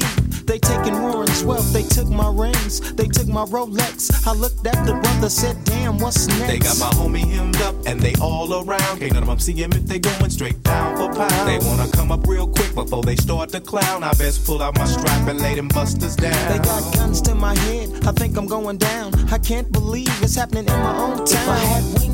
They taking Warren's wealth, they took my rings, they took my Rolex. I looked at the brother, said, damn, what's next? They got my homie hemmed up and they all around. Can't none of them see him if they going straight down for pound. They wanna come up real quick before they start to clown. I best pull out my strap and lay them busters down. They got guns to my head, I think I'm going down. I can't believe it's happening in my own town. If I had wings,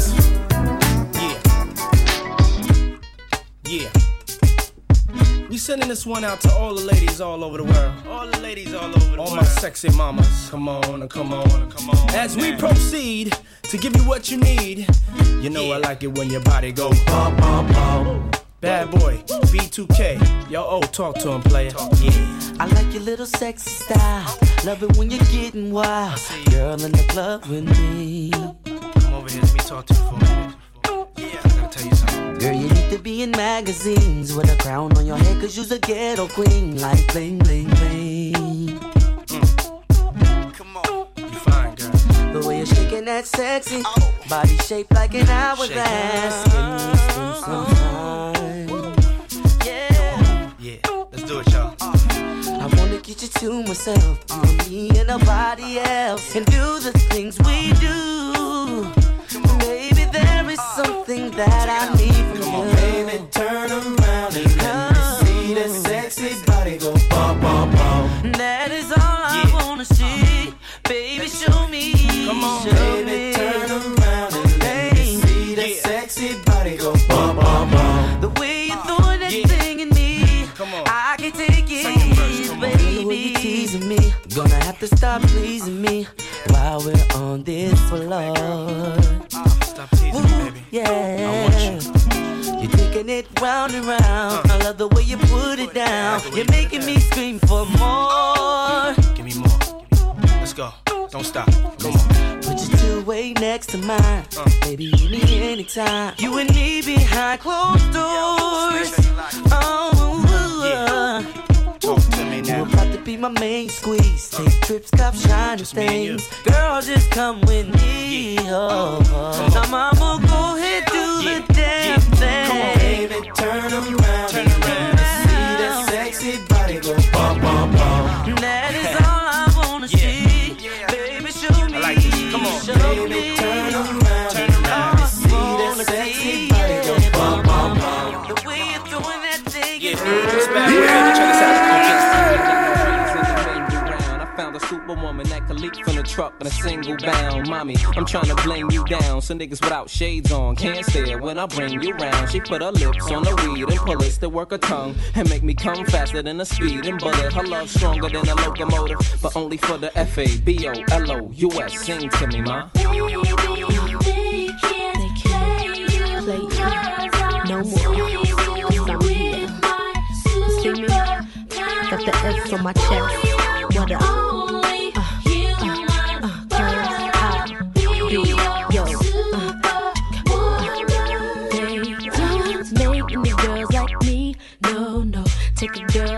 Sending this one out to all the ladies all over the world. All the ladies all over the all world. All my sexy mamas. Come on, come on, come on. As we proceed to give you what you need, you know yeah. I like it when your body go bum bum bum. Bad boy, B2K. Yo, oh, talk to him, player. Yeah. I like your little sexy style. Love it when you're getting wild. Girl in the club with me. Come over here, let me talk to you for a minute. Yeah, I gotta tell you something. Girl, you need to be in magazines with a crown on your head, cause you's a ghetto queen. Like bling, bling, bling. Mm. Come on. You fine, girl. The way you're shaking that sexy oh. body shaped like an hourglass. Me some time. Yeah. Yeah, let's do it, y'all. I wanna get you to myself, and me and nobody else, and do the things we do. Baby, there is something that I need from Come you. on, baby, turn around and let me see that sexy body go bum bum bum. That is all I wanna see. Baby, show me. Come on, show Baby, me. turn around and let me see that sexy body go bum bum bum. The way you're throwing that thing in me, Come on. I can take it, Second verse, come on. baby. When you teasing me, gonna have to stop pleasing me while we're on this floor. Round and round. I love the way you put it down. You're making me scream for more. Give me more. Let's go. Don't stop. Come on. Put your two way next to mine. Baby, you need anytime. You and me behind closed doors. Oh, Talk to me you now. about to be my main squeeze. Take trips, cop shiny Just me and you. things. Girl, just come with me. Oh, oh. Now, mama, go ahead, Yeah. the damn thing. Come on, baby, turn around Turn and around. let me see that sexy body go bum bum bum. That is all I wanna see. Baby, show me. I like this. Come on. Show Baby, me. turn around Turn and let around. me see that sexy body go bum bum bum. The way you're throwing that thing Yeah, in truck in a single bound. Mommy, I'm trying to bling you down. So niggas without shades on can't stare when I bring you round. She put her lips on the weed and pull it to work her tongue and make me come faster than a speeding bullet. Her love stronger than a locomotive, but only for the F A B O L O U S. Sing to me, ma. They can't play no more. Got the S on my chest. What up?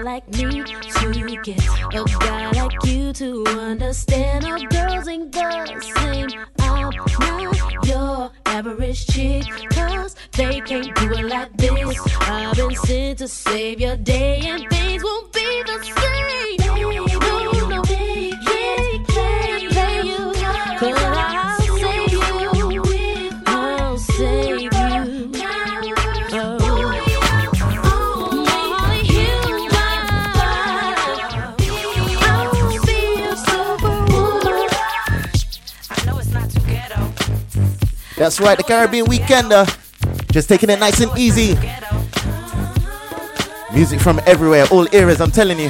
Like me to get a guy like you to understand. Our girls ain't the same. I'm not your average chick. Cause they can't do it like this. I've been sent to save your day, and things won't be the same. That's right, the Caribbean Weekender. Just taking it nice and easy. Music from everywhere, all eras, I'm telling you.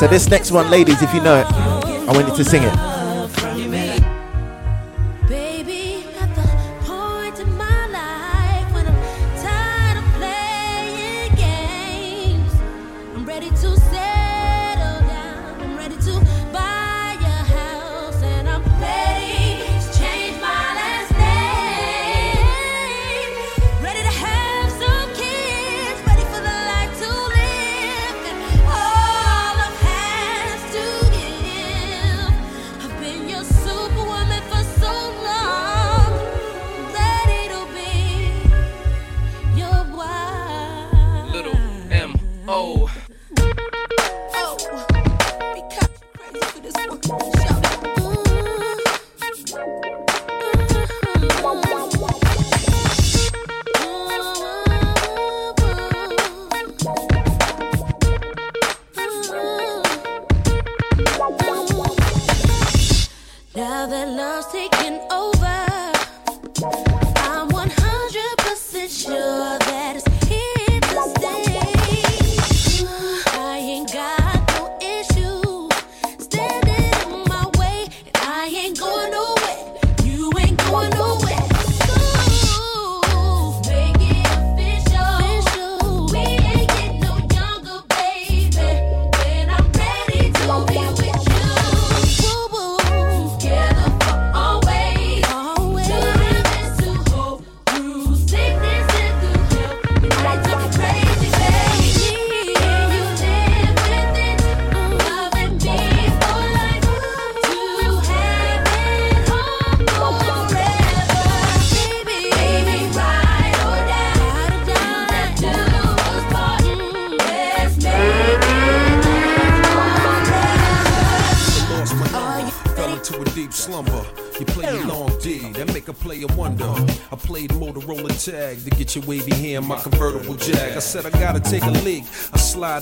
So this next one, ladies, if you know it, I want you to sing it.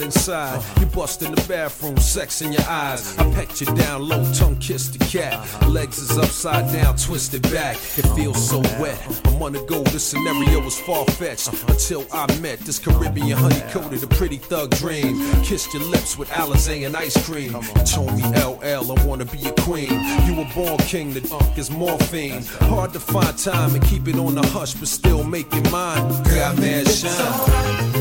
Inside. You bust in the bathroom, sex in your eyes. I pecked you down low, tongue kissed the cat. Legs is upside down, twisted back. It feels so wet. I'm the go. This scenario was far fetched until I met this Caribbean honey coated, a pretty thug dream. Kissed your lips with Alizé and ice cream. You told me LL, I wanna be a queen. You were born king, the unk is morphine. Hard to find time and keep it on the hush, but still make it mine. Mad shine.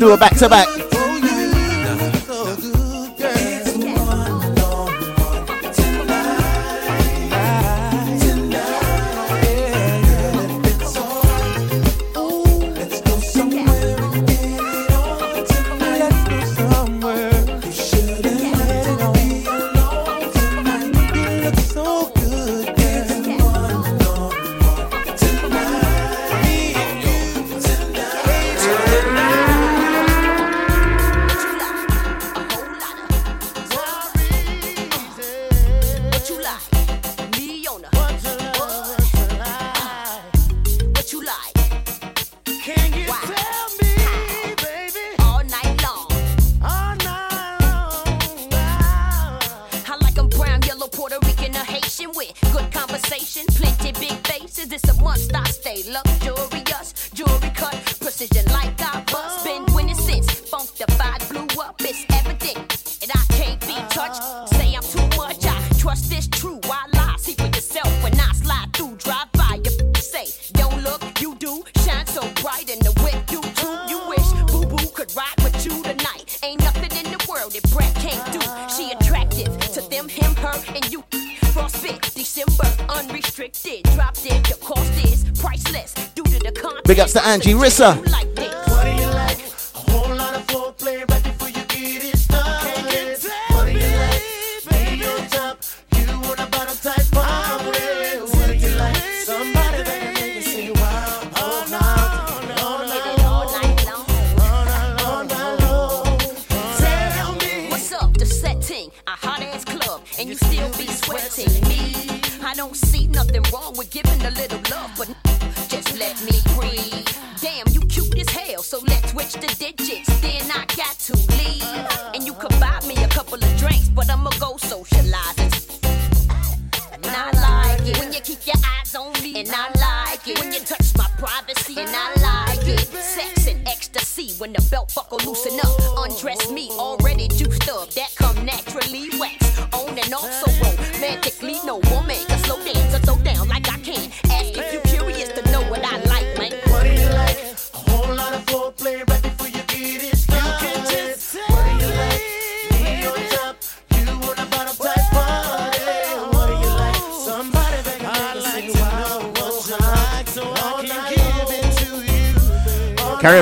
Do a back to back. Big ups to Angie Rissa.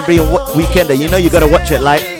every weekend, you know you gotta watch it. Like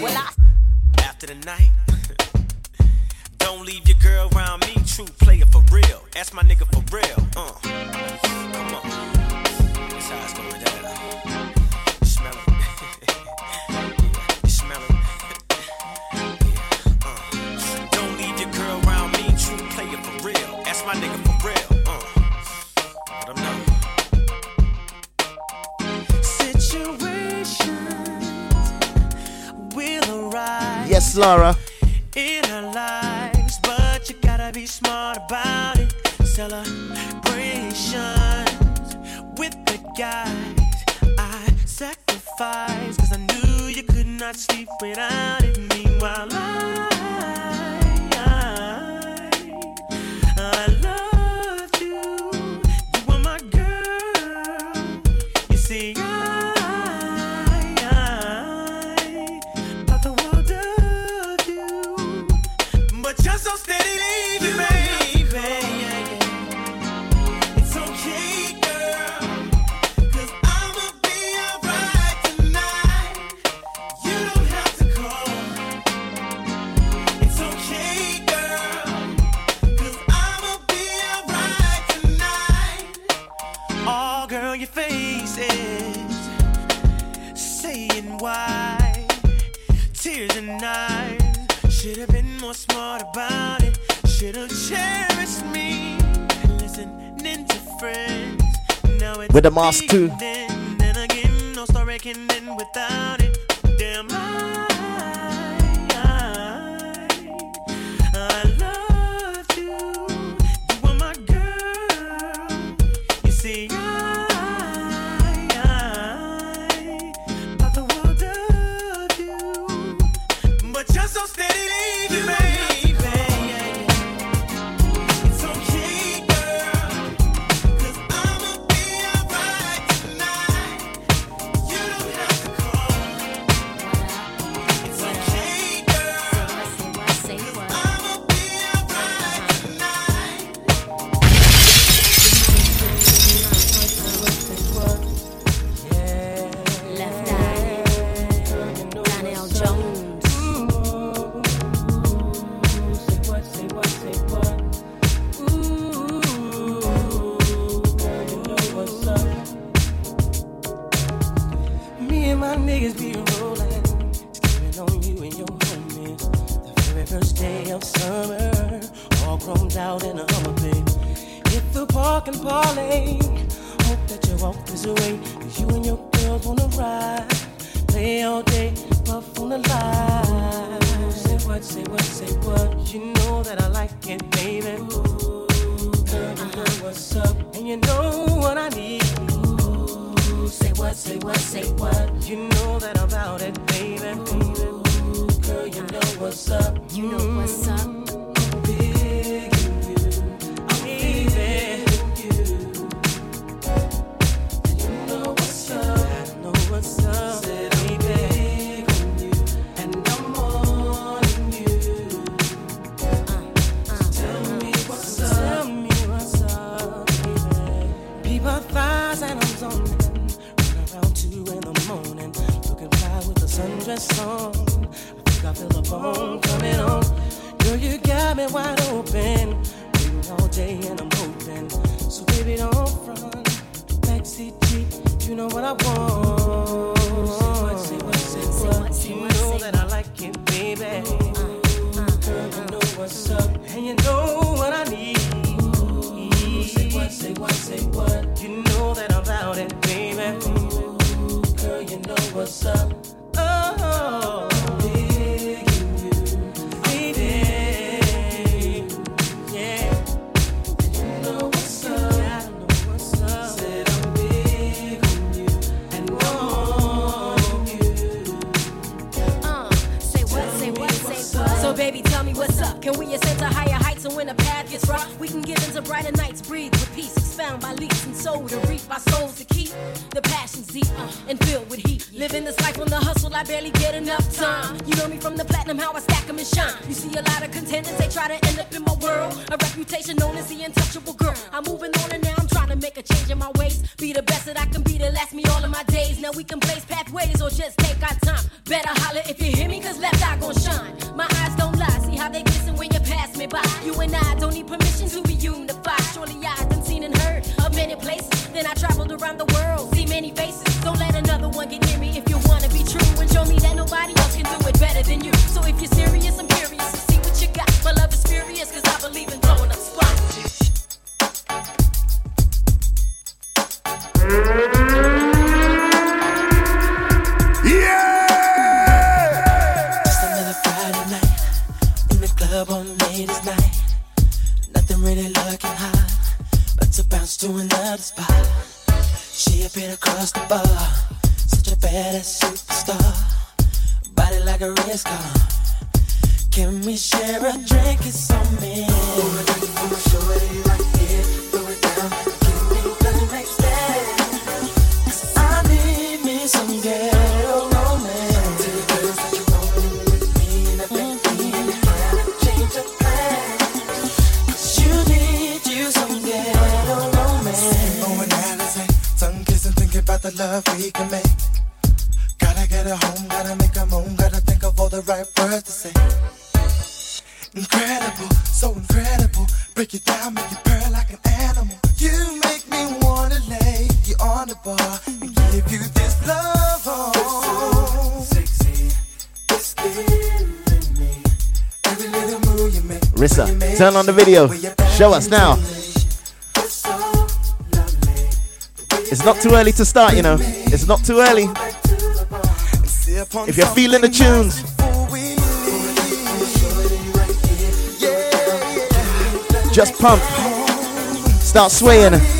Lara. In our lives, but you gotta be smart about it. Celebrations with the guys I sacrificed, cause I knew you could not sleep without it. with the mask too. say what, say love we can make. Gotta get her home, gotta make a moan, gotta think of all the right words to say. Incredible, so incredible. Break it down, make it purr like an animal. You make me wanna lay you on the bar and give you this love. Oh. Rissa, turn on the video. Show us now. It's not too early to start, you know. It's not too early. If you're feeling the tunes, just pump, start swaying.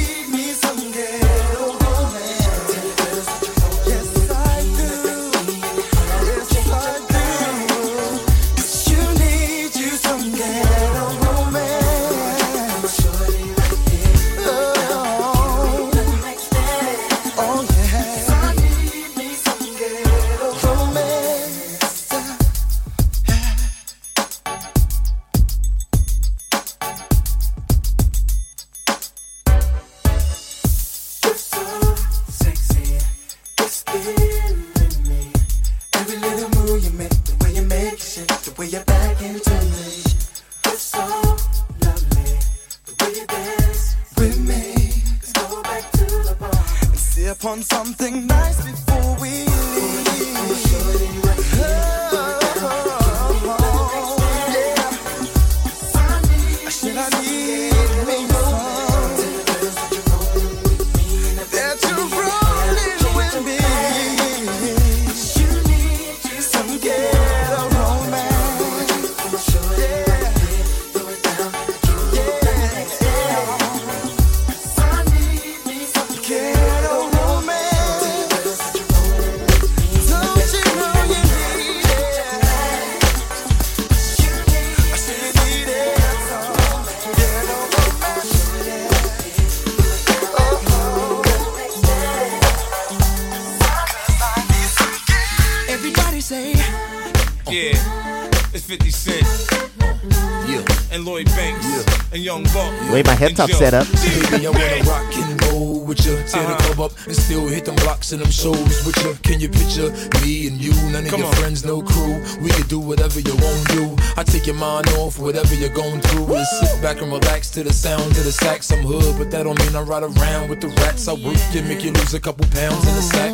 Way my top set up. Baby, I wanna rock and roll with you. Tear the uh-huh. club up and still hit them blocks and them shows with you. Can you picture me and you? None of Come your on. friends, no crew. We could do whatever you want to do. I take your mind off whatever you're going through. And sit back and relax to the sound of the sax. I'm hood, but that don't mean I ride around with the rats. I work you, make you lose a couple pounds in the sack.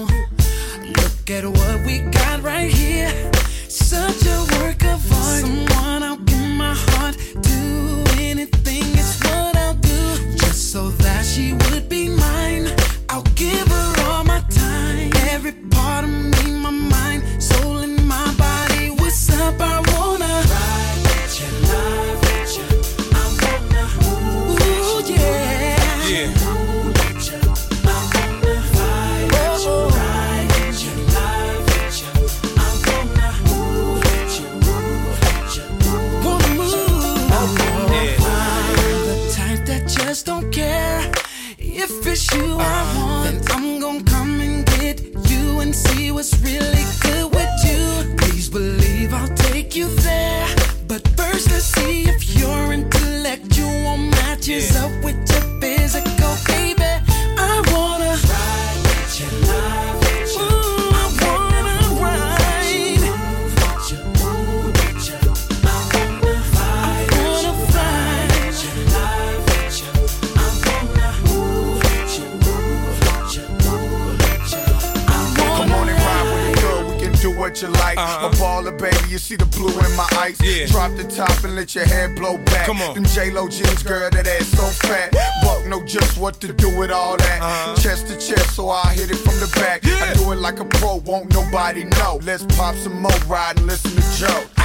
Look at what we got right here. Such a work of art. Someone I'll give my heart. She would see the blue in my eyes. Yeah. Drop the top and let your head blow back. Come on. Them J-Lo jeans, girl, that ass so fat. Buck know just what to do with all that. Uh-huh. Chest to chest, so I hit it from the back. I do it like a pro, won't nobody know. Let's pop some more ride and listen to Joe.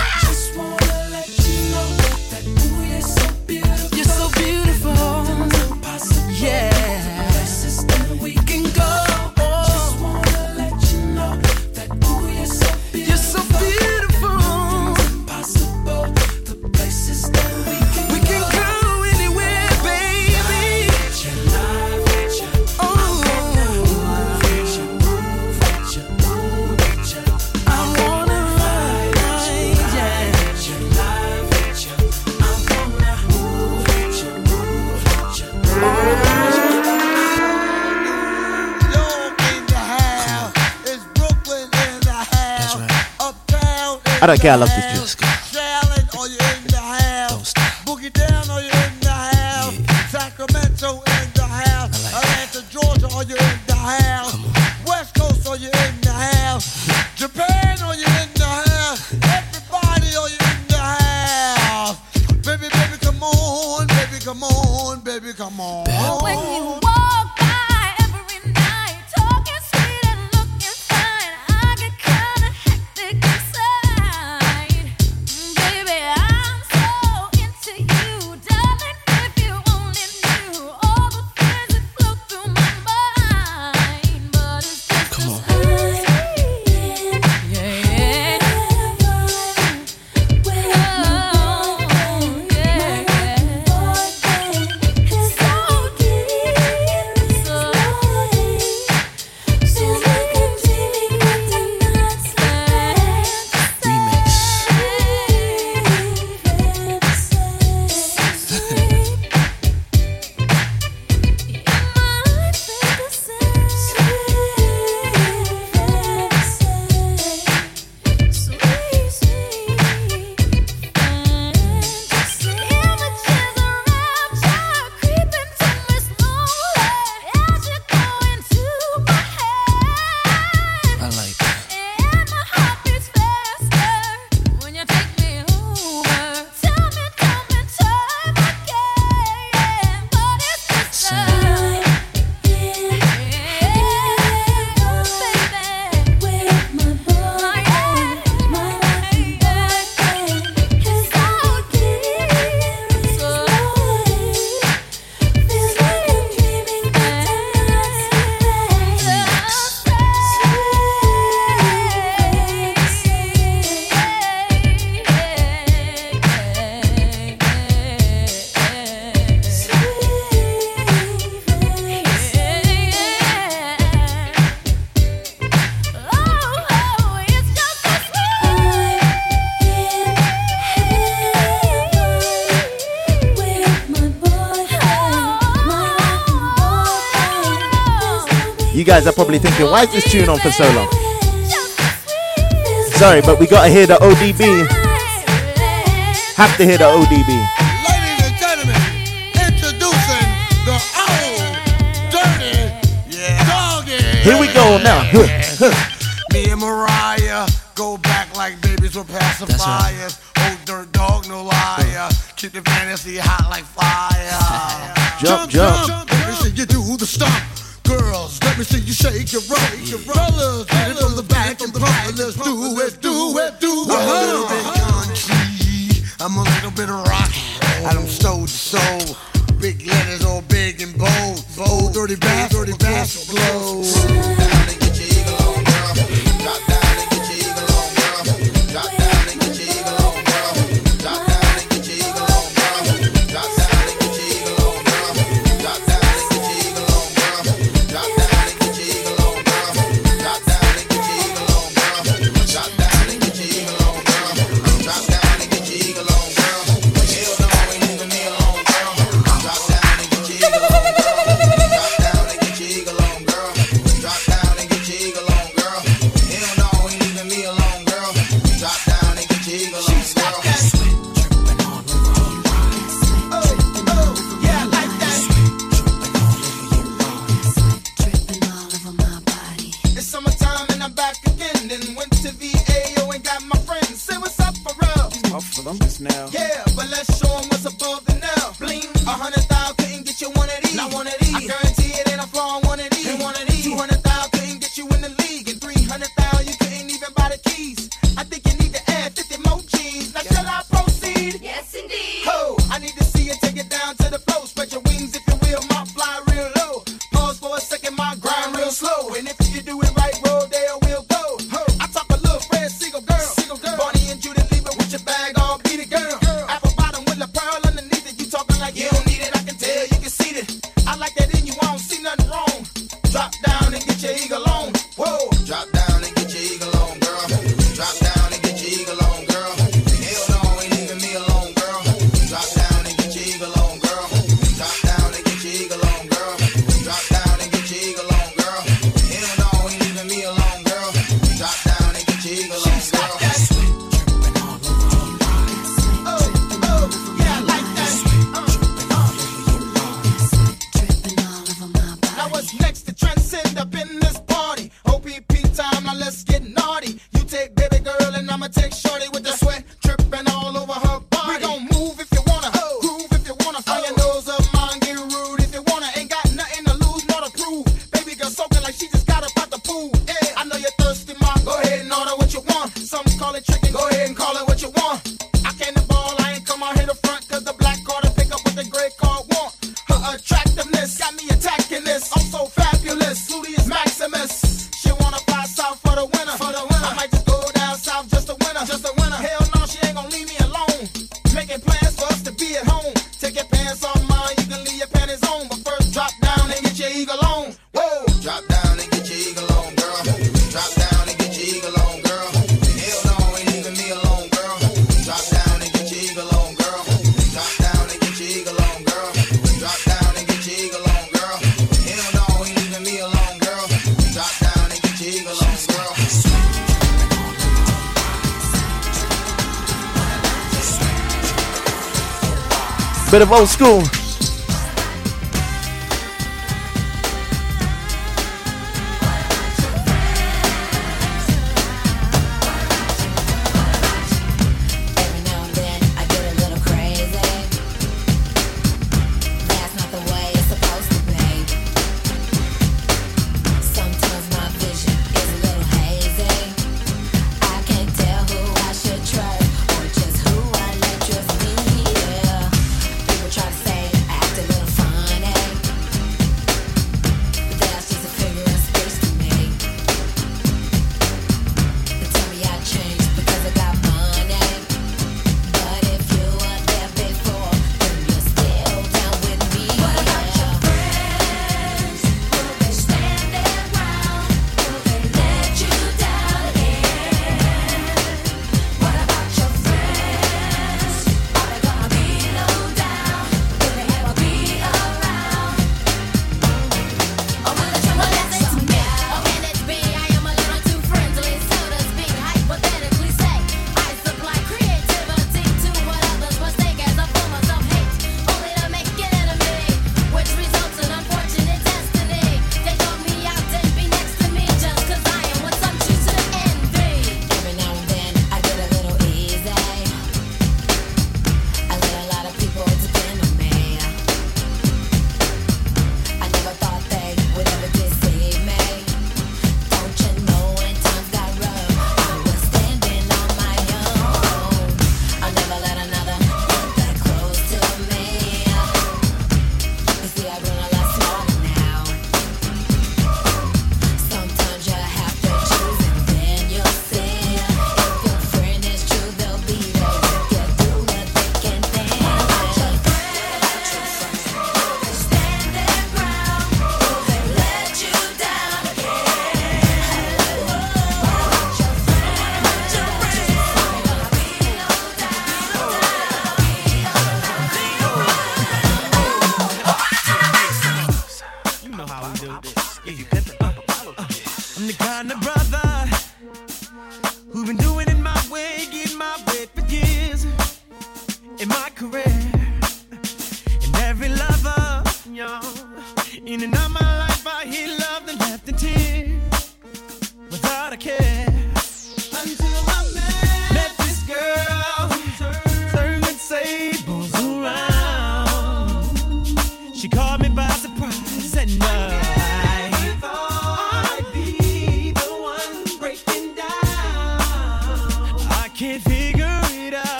I love this tune. guys are probably thinking, why is this tune on for so long? Sorry, but we gotta hear the ODB. Have to hear the ODB. ladies and gentlemen introducing the odb Here we go now. Me and Mariah go back like babies with pacifiers. Right. Old dirt dog, no liar. Keep the fantasy hot like fire. jump, jump. jump, jump, jump. They you do the stomp. Girls, let me see you shake your right, your brothers. Get it from the back and front. Let's do it, do it, do it. I'm a little bit country. I'm a little bit rock. I don't stole the soul. Big letters all big and bold. Bold, dirty bass, dirty bass, blow. bit of old school.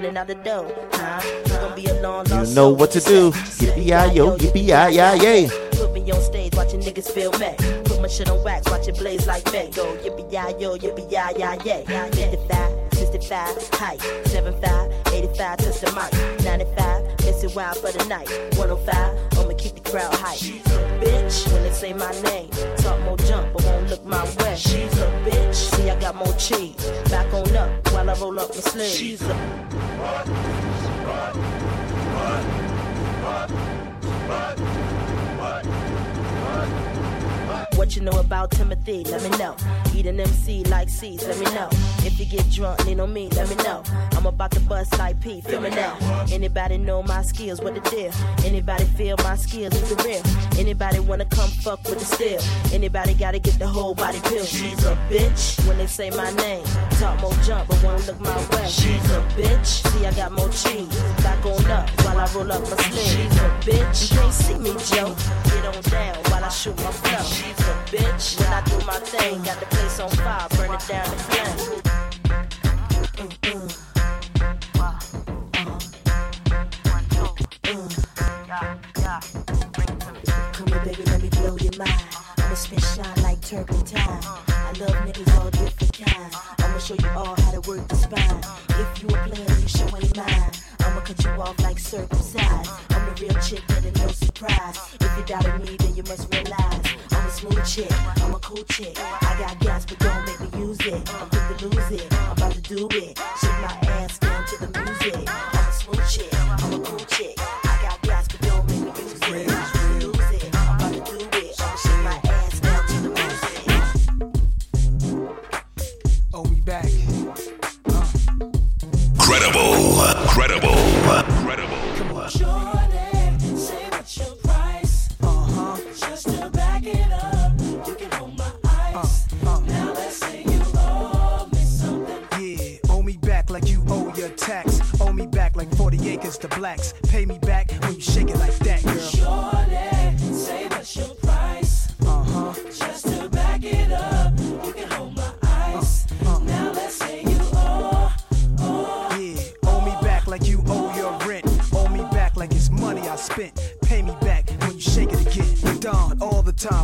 Running out the door, huh? You be You know what to do. Yippee-yi-yo, yippee-yi-yi-yay. Put me on stage, watching niggas feel me. Put my shit on wax, watch it blaze like me. Yippee yi yo, yippee yi yi yay. 55, 65, height, 75, 85, touch the mic. 95, miss it wild for the night. 105, I'ma keep the crowd hype. Bitch, when they say my name, talk more jump, but won't my way. She's a bitch, see I got more cheese. Back on up while I roll up my sleeves. She's a you know about Timothy? Let me know. Eat an MC like C's, let me know. If you get drunk, lean on me, let me know. I'm about to bust like P, feel me now. Anybody know my skills, what the deal? Anybody feel my skills is the real? Anybody wanna come fuck with the steel? Anybody gotta get the whole body pill? She's a bitch when they say my name. Talk more jump, but won't look my way. She's a bitch. See, I got more cheese. Back on up while I roll up my sleeve. She's a bitch. You can't see me, Joe. Get on down while I shoot my flow. She's a bitch. When I do my thing, got the place on fire, burn it down to here, baby, let me blow your mind. I'ma spit shine like turpentine. I love niggas all different kinds. I'ma show you all how to work the spine. If you a player, you show ain't mine. I'ma cut you off like circumcised. I'm the real chick, that ain't no surprise. If you doubted me, then you must a smooth chick, I'm a cool chick. I got gas, but don't make me use it. I'm quick to lose it. I'm about to do it. Shake the blacks. Pay me back when you shake it like that, girl. Shorty, say what's your price? Uh huh. Just to back it up, you can hold my ice. Now let's say you owe, owe. Yeah, owe me back like you owe your rent. Owe me back like it's money I spent. Pay me back when you shake it again. All the time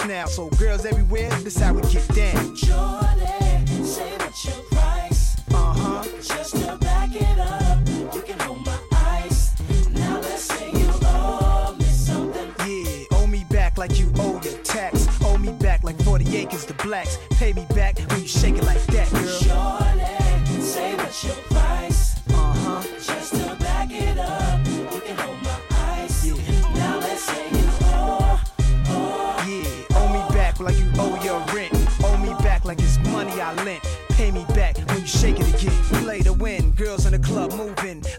now. So girls everywhere, this how we get down. Shorty, say what's your price? Uh huh. Just to back it up, you can hold my ice. Now let's say you owe me something. Yeah, owe me back like you owe your tax. Owe me back like 40 acres to blacks. Pay me back when you shake it like that, girl. Shorty, say what's your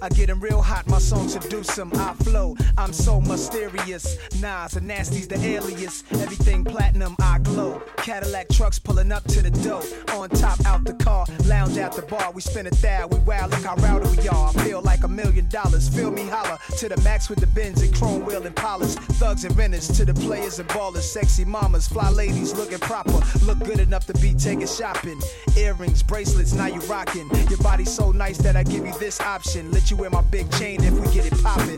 I get get 'em real hot, song seduce 'em. I flow, I'm so mysterious. Nas and Nasty's the alias. Everything platinum, I glow. Cadillac trucks pulling up to the door. On top, out the car, lounge at the bar. We spin a thou, we wow, look how rowdy we are. I feel like a million dollars. Feel me holler to the max with the bins and chrome wheel and polish. Thugs and renters to the players and ballers. Sexy mamas, fly ladies looking proper. Look good enough to be taken shopping. Earrings, bracelets, now you rocking. Your body's so nice that I give you this option. Let you wear my big chain if we get it poppin'.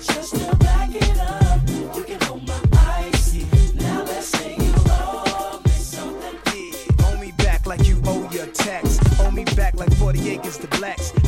Just don't back it up, you can hold my ice. Now let's say what's your price? Just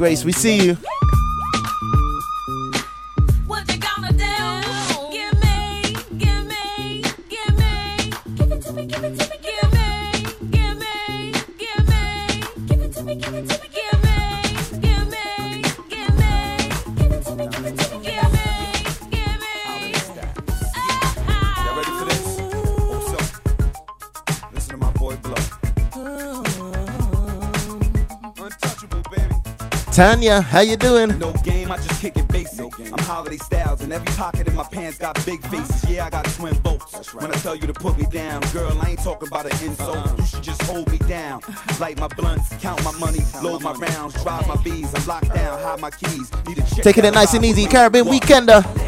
Grace, we see you. Tanya, how you doing? No game, I just kick it basic. I'm holiday styles, and every pocket in my pants got big faces. Yeah, I got twin bolts. When I tell you to put me down, girl, I ain't talking about an insult. You should just hold me down. Light my blunts, count my money, load my rounds, drive my bees. I'm locked down, hide my keys. Need a check Taking it nice and easy. Caribbean Weekender.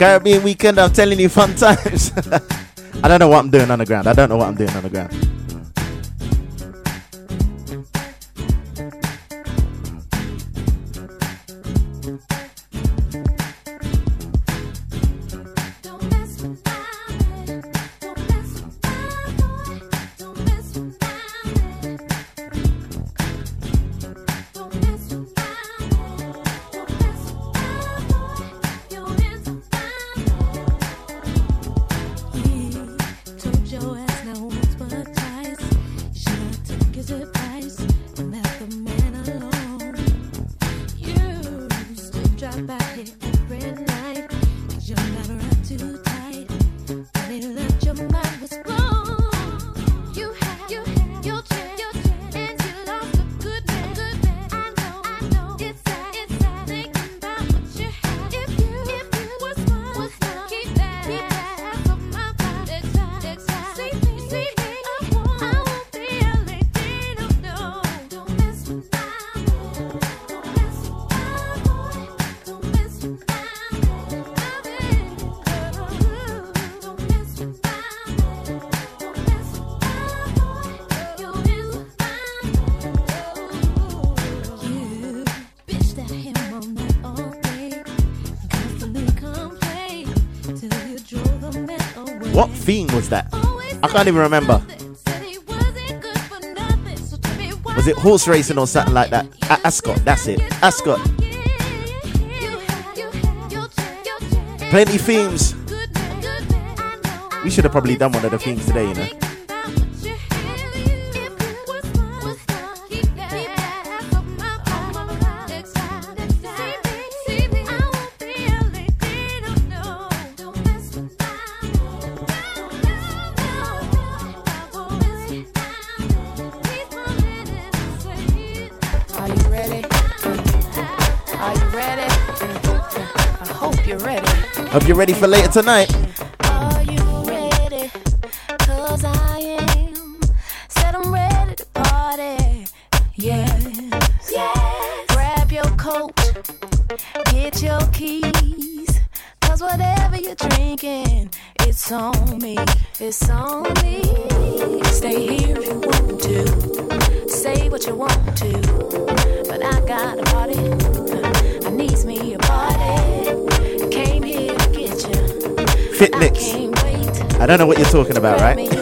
Caribbean weekend, I'm telling you, fun times. I don't know what I'm doing on the ground. I don't know what I'm doing on the ground. theme was that? I can't even remember. Was it horse racing or something like that? A- Ascot, that's it. Ascot. Plenty themes. We should have probably done one of the themes today, you know. ready for later tonight. Yes. Grab your coat, get Keys, cause whatever you're drinking, it's on me, it's on me. Fitlicks. I don't know what you're talking about, right?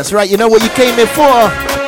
That's right. You know what you came here for?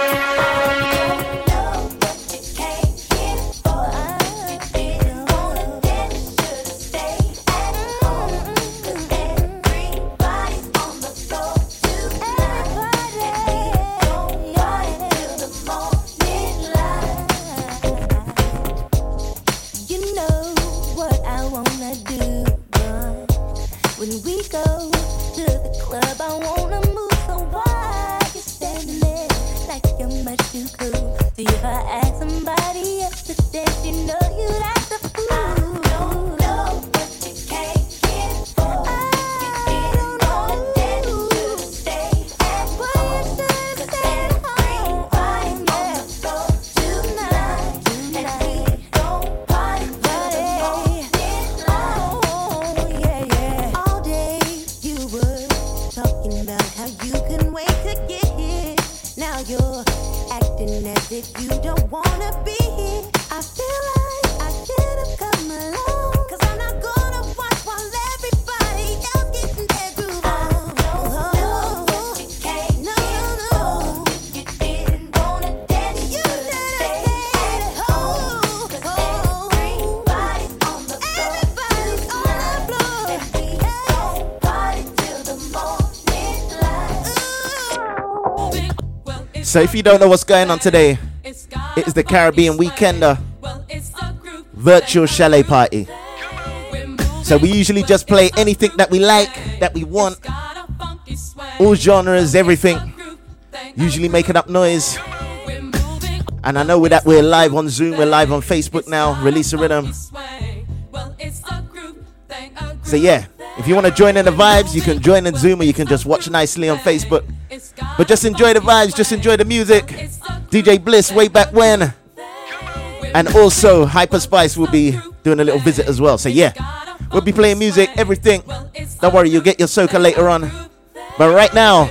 So if you don't know what's going on today, it is the Caribbean Weekender uh, Virtual Chalet Party. So we usually just play anything that we like, that we want, all genres, everything. Usually making up noise. And I know with that we're live on Zoom, we're live on Facebook now. Release a rhythm. So yeah, if you want to join in the vibes, you can join in Zoom or you can just watch nicely on Facebook. But just enjoy the vibes, just enjoy the music. DJ Bliss, way back when. And also, Hyper Spice will be doing a little visit as well. So, yeah, we'll be playing music, everything. Don't worry, you'll get your soca later on. But right now,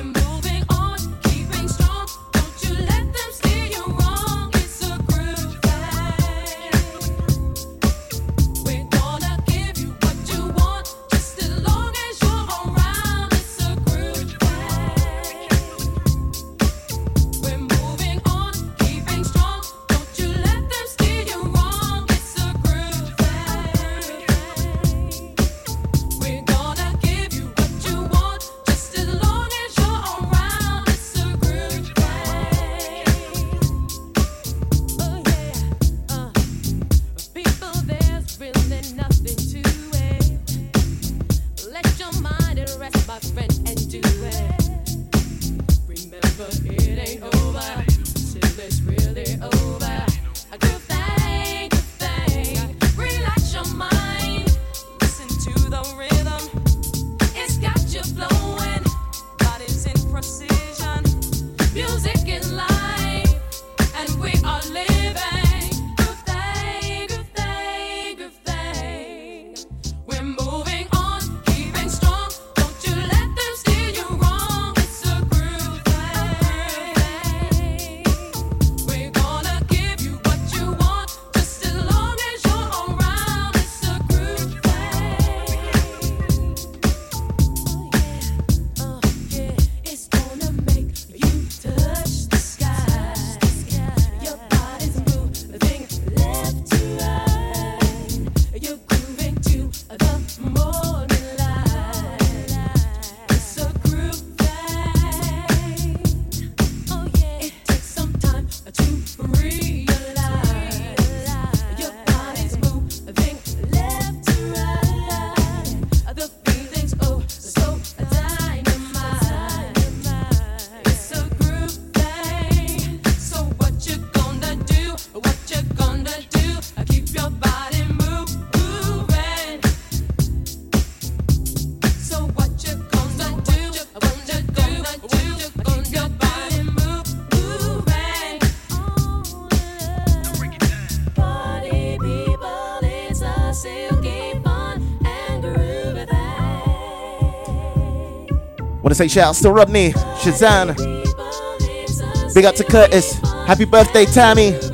want to say shout out to Rodney, Shazan. Big up to Curtis. Happy birthday, Tammy.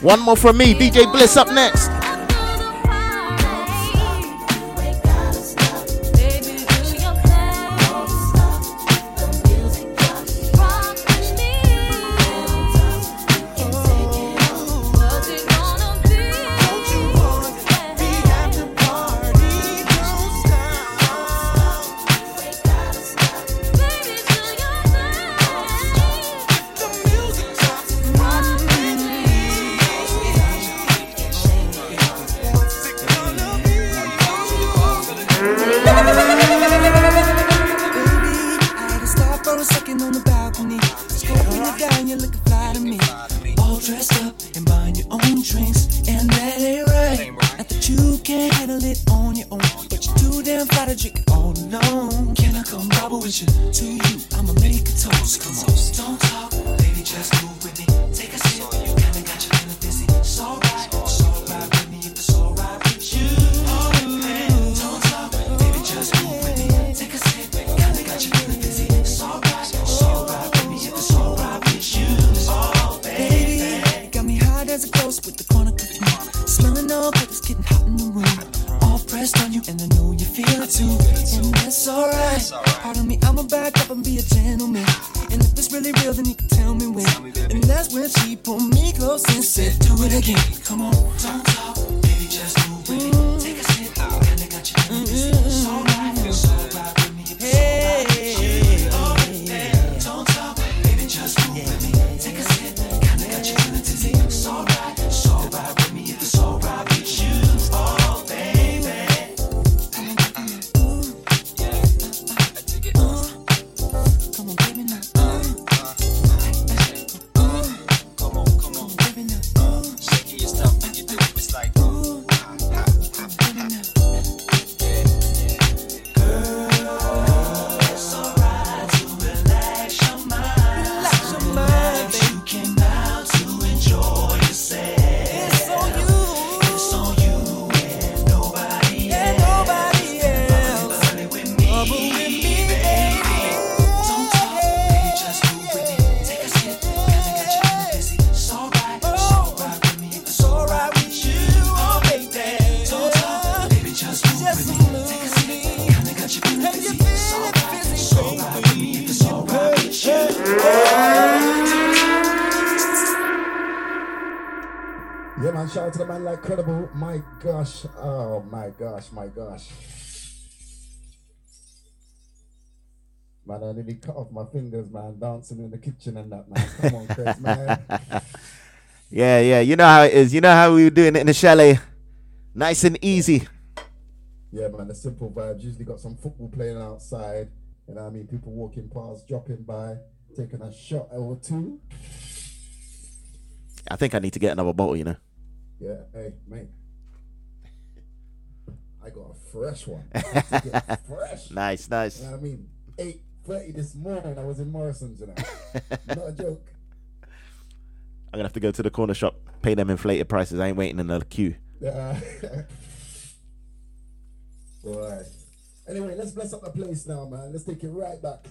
One more from me, DJ Bliss up next. Gosh. Oh, my gosh, my gosh. Man, I nearly cut off my fingers, man, dancing in the kitchen and that, man. Come on, Chris, man. Yeah, yeah. You know how it is. You know how we were doing it in the chalet. Nice and easy. Yeah, man, the simple vibes. Usually got some football playing outside. You know what I mean? People walking past, dropping by, taking a shot or two. I think I need to get another bottle, you know. Yeah, hey, mate. I got a fresh one. I had to get fresh. Nice, nice. You know what I mean? 8.30 this morning, I was in Morrison's, you know. Not a joke. I'm gonna have to go to the corner shop, pay them inflated prices. I ain't waiting in the queue. Yeah. right. Anyway, let's bless up the place now, man. Let's take it right back.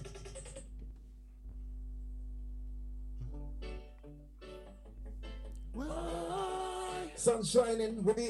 Sun shining with the